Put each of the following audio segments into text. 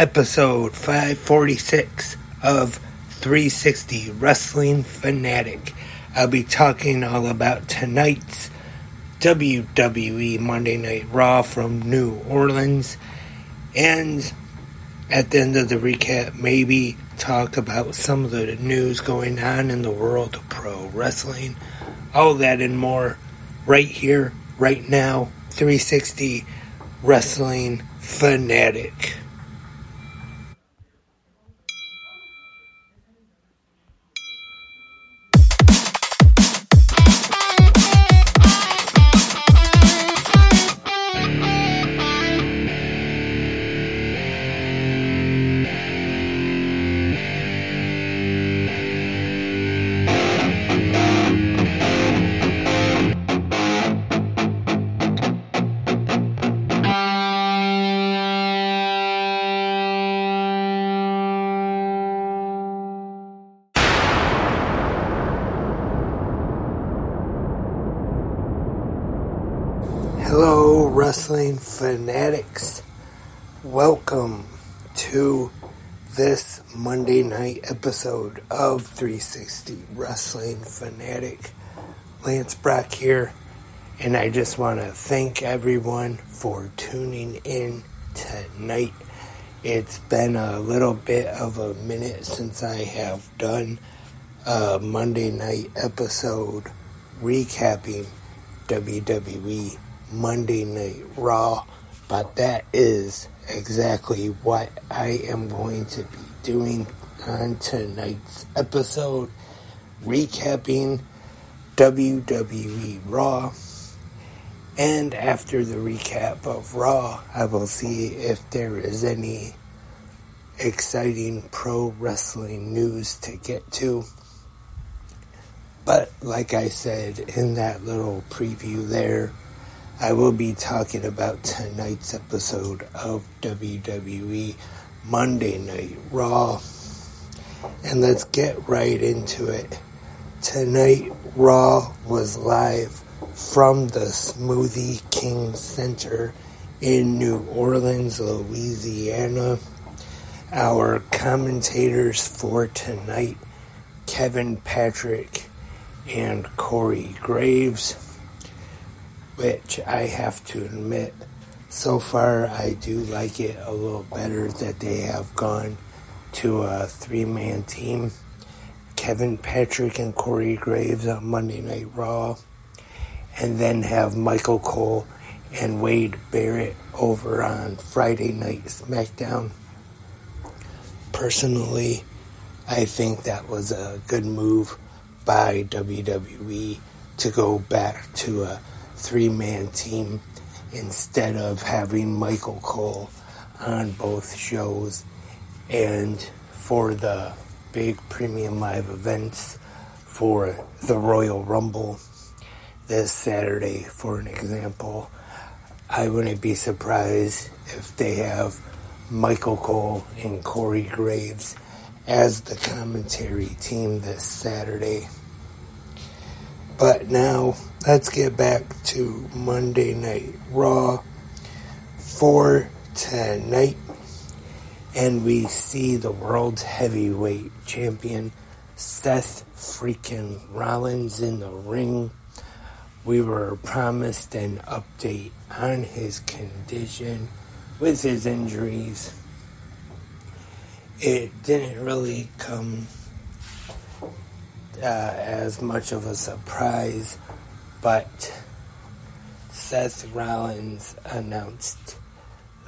episode 546 of 360 Wrestling Fanatic. I'll be talking all about tonight's WWE Monday Night Raw from New Orleans. And at the end of the recap, maybe talk about some of the news going on in the world of pro wrestling. All that and more right here, right now. 360 Wrestling Fanatic. Wrestling fanatics. Welcome to this Monday night episode of 360 Wrestling Fanatic. Lance Brock here, and I just want to thank everyone for tuning in tonight. It's been a little bit of a minute since I have done a Monday night episode recapping WWE Monday Night Raw, but that is exactly what I am going to be doing on tonight's episode, recapping WWE Raw. And after the recap of Raw, I will see if there is any exciting pro wrestling news to get to. But like I said in that little preview there, I will be talking about tonight's episode of WWE Monday Night Raw. And let's get right into it. Tonight, Raw was live from the Smoothie King Center in New Orleans, Louisiana. Our commentators for tonight, Kevin Patrick and Corey Graves which I have to admit, so far I do like it a little better that they have gone to a three man team. Kevin Patrick and Corey Graves on Monday Night Raw, and then have Michael Cole and Wade Barrett over on Friday Night SmackDown. Personally, I think that was a good move by WWE to go back to a three man team instead of having Michael Cole on both shows. And for the big premium live events for the Royal Rumble this Saturday, for an example, I wouldn't be surprised if they have Michael Cole and Corey Graves as the commentary team this Saturday. But now let's get back to Monday Night Raw for tonight. And we see the world's heavyweight champion Seth freaking Rollins in the ring. We were promised an update on his condition with his injuries. It didn't really come uh, as much of a surprise, but Seth Rollins announced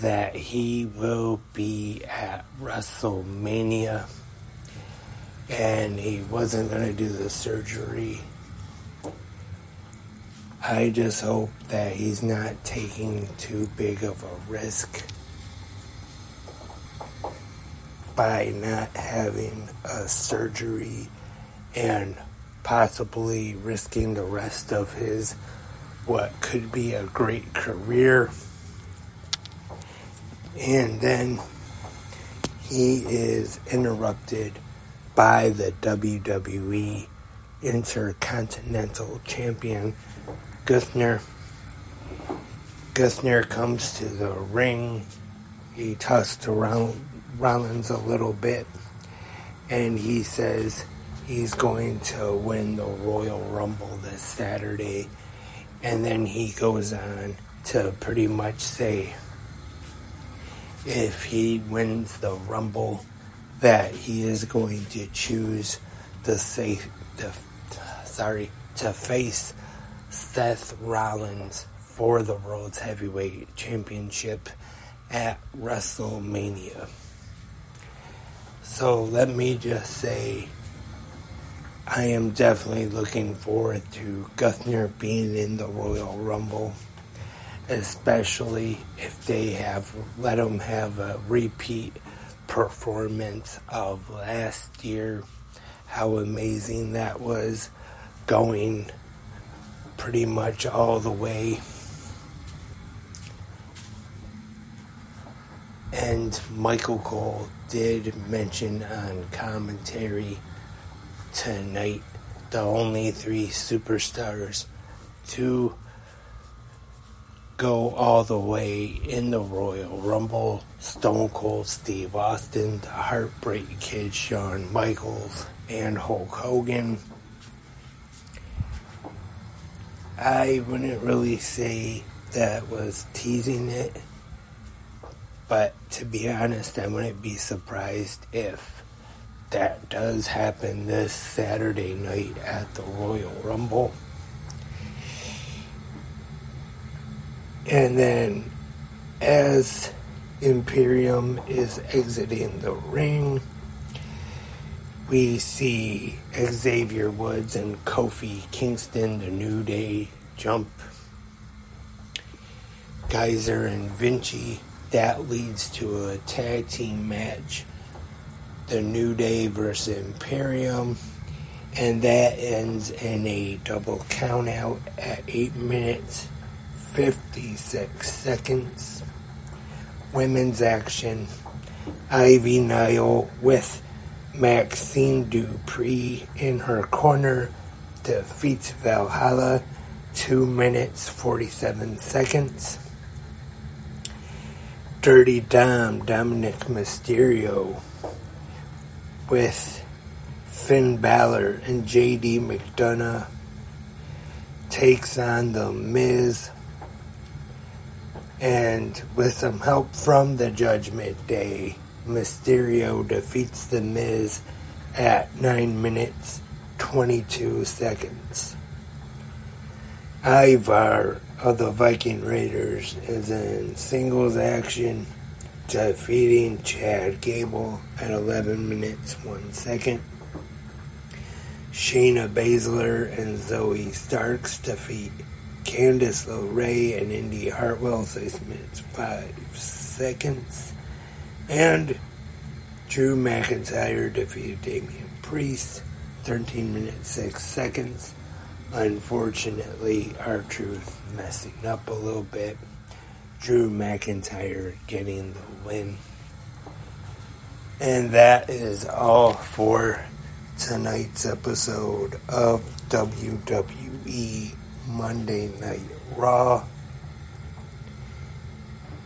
that he will be at WrestleMania and he wasn't going to do the surgery. I just hope that he's not taking too big of a risk by not having a surgery and possibly risking the rest of his what could be a great career. And then he is interrupted by the WWE Intercontinental Champion Gunther. Gunther comes to the ring. He tossed around Rollins a little bit, and he says he's going to win the Royal Rumble this Saturday. And then he goes on to pretty much say if he wins the Rumble, that he is going to choose to say, to, sorry, to face Seth Rollins for the World's Heavyweight Championship at WrestleMania. So let me just say, I am definitely looking forward to Gunther being in the Royal Rumble, especially if they have let him have a repeat performance of last year. How amazing that was, going pretty much all the way And Michael Cole did mention on commentary tonight the only three superstars to go all the way in the Royal Rumble Stone Cold Steve Austin, the Heartbreak Kid Shawn Michaels, and Hulk Hogan. I wouldn't really say that was teasing it but to be honest, I wouldn't be surprised if that does happen this Saturday night at the Royal Rumble. And then, as Imperium is exiting the ring, we see Xavier Woods and Kofi Kingston, the New Day, jump. Kaiser and Vinci that leads to a tag team match the New Day versus Imperium, and that ends in a double countout at 8 minutes 56 seconds. Women's action Ivy Nile with Maxxine Dupri in her corner defeats Valhalla 2 minutes 47 seconds. Dirty Dom, Dominic Mysterio, with Finn Balor and JD McDonagh takes on The Miz, and with some help from the Judgment Day, Mysterio defeats The Miz at 9 minutes 22 seconds. Ivar of the Viking Raiders is in singles action, defeating Chad Gable at 11 minutes 1 second. Shayna Baszler and Zoey Starks defeat Candice LeRae and Indi Hartwell 6 minutes 5 seconds. And Drew McIntyre defeated Damian Priest 13 minutes 6 seconds. Unfortunately, R-Truth messing up a little bit. Drew McIntyre getting the win. And that is all for tonight's episode of WWE Monday Night Raw.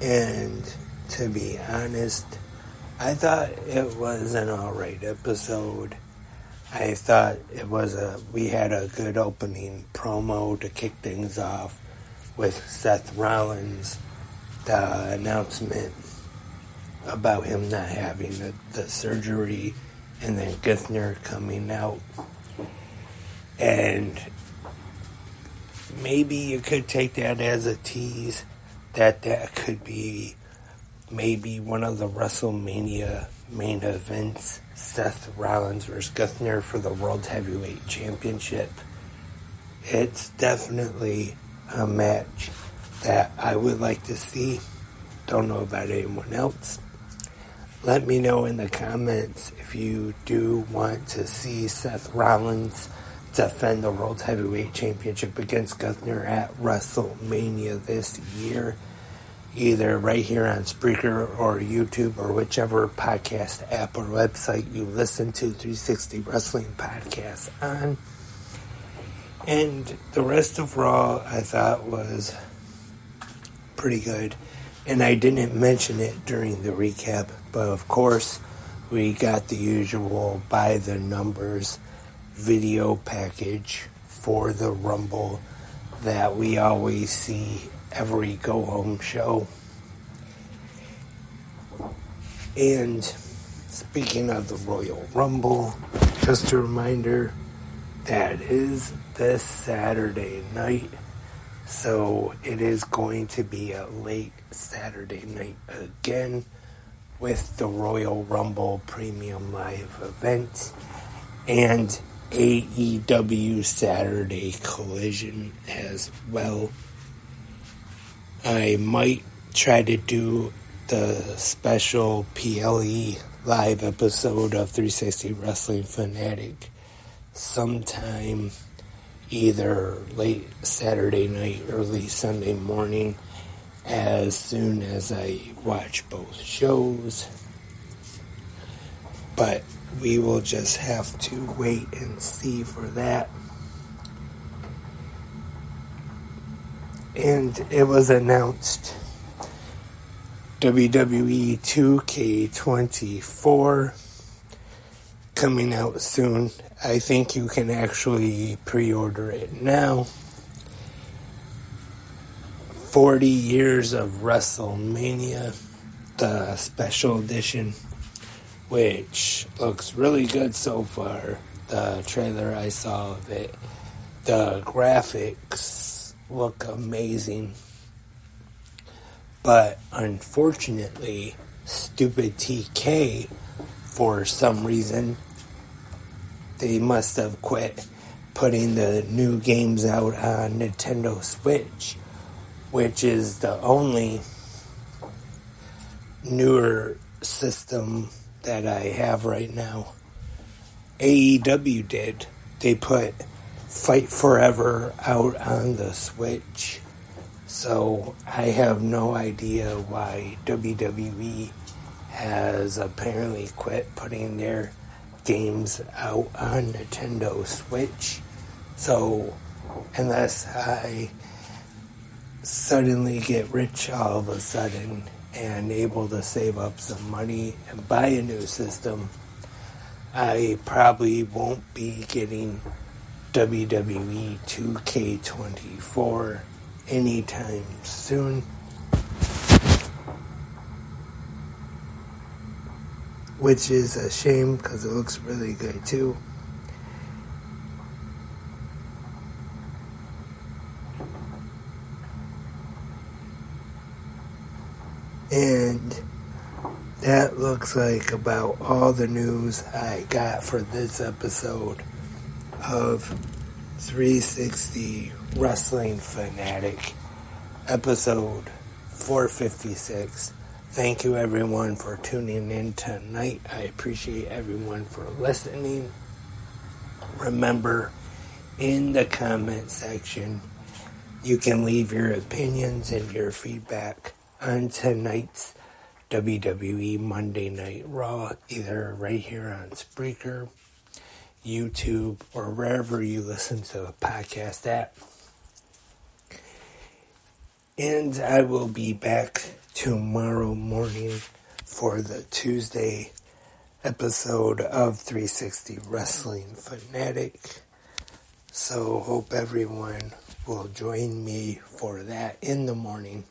And to be honest, I thought it was an alright episode. I thought it was a we had a good opening promo to kick things off with Seth Rollins the announcement about him not having the, the surgery and then Gunther coming out and maybe you could take that as a tease that that could be maybe one of the WrestleMania main events Seth Rollins versus Gunther for the World Heavyweight Championship. It's definitely a match that I would like to see. Don't know about anyone else. Let me know in the comments if you do want to see Seth Rollins defend the World Heavyweight Championship against Gunther at WrestleMania this year either right here on Spreaker or YouTube or whichever podcast app or website you listen to 360 Wrestling Podcast on. And the rest of Raw I thought was pretty good. And I didn't mention it during the recap, but of course, we got the usual by the numbers video package for the Rumble that we always see every go home show. And speaking of the Royal Rumble, just a reminder that is this Saturday night. So it is going to be a late Saturday night again with the Royal Rumble Premium Live event and AEW Saturday Collision as well. I might try to do the special PLE live episode of 360 Wrestling Fanatic sometime either late Saturday night, early Sunday morning as soon as I watch both shows. But we will just have to wait and see for that. And it was announced WWE 2K24 coming out soon. I think you can actually pre order it now. 40 Years of WrestleMania, the special edition, which looks really good so far. The trailer I saw of it, the graphics look amazing. But unfortunately, stupid 2K, for some reason, they must have quit putting the new games out on Nintendo Switch which is the only newer system that I have right now. AEW did. They put Fight Forever out on the Switch. So I have no idea why WWE has apparently quit putting their games out on Nintendo Switch. So unless I suddenly get rich all of a sudden and able to save up some money and buy a new system, I probably won't be getting WWE 2K24 anytime soon. Which is a shame because it looks really good too. And that looks like about all the news I got for this episode of 360 Wrestling Fanatic, episode 456. Thank you everyone for tuning in tonight. I appreciate everyone for listening. Remember, in the comment section, you can leave your opinions and your feedback on tonight's WWE Monday Night Raw, either right here on Spreaker, YouTube, or wherever you listen to a podcast at. And I will be back tomorrow morning for the Tuesday episode of 360 Wrestling Fanatic. So, hope everyone will join me for that in the morning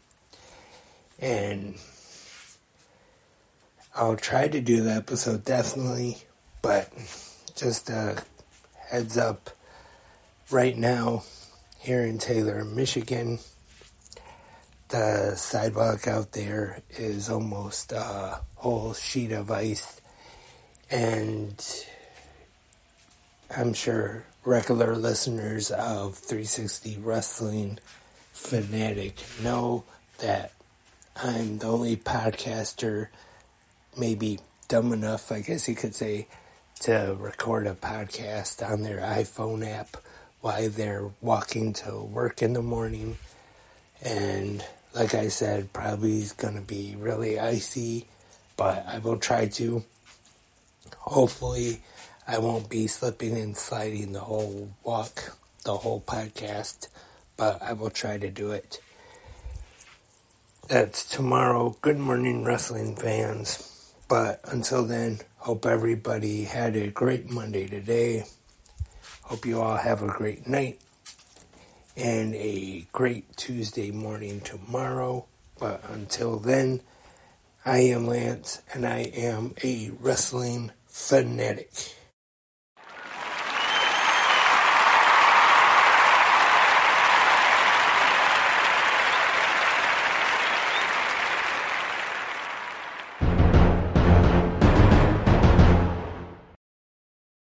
and I'll try to do the episode definitely, but just a heads up right now here in Taylor, Michigan, the sidewalk out there is almost a whole sheet of ice, and I'm sure regular listeners of 360 Wrestling Fanatic know that I'm the only podcaster, maybe dumb enough, I guess you could say, to record a podcast on their iPhone app while they're walking to work in the morning. And like I said, probably is going to be really icy, but I will try to. Hopefully, I won't be slipping and sliding the whole walk, the whole podcast, but I will try to do it. That's tomorrow. Good morning, wrestling fans. But until then, hope everybody had a great Monday today. Hope you all have a great night and a great Tuesday morning tomorrow. But until then, I am Lance and I am a wrestling fanatic.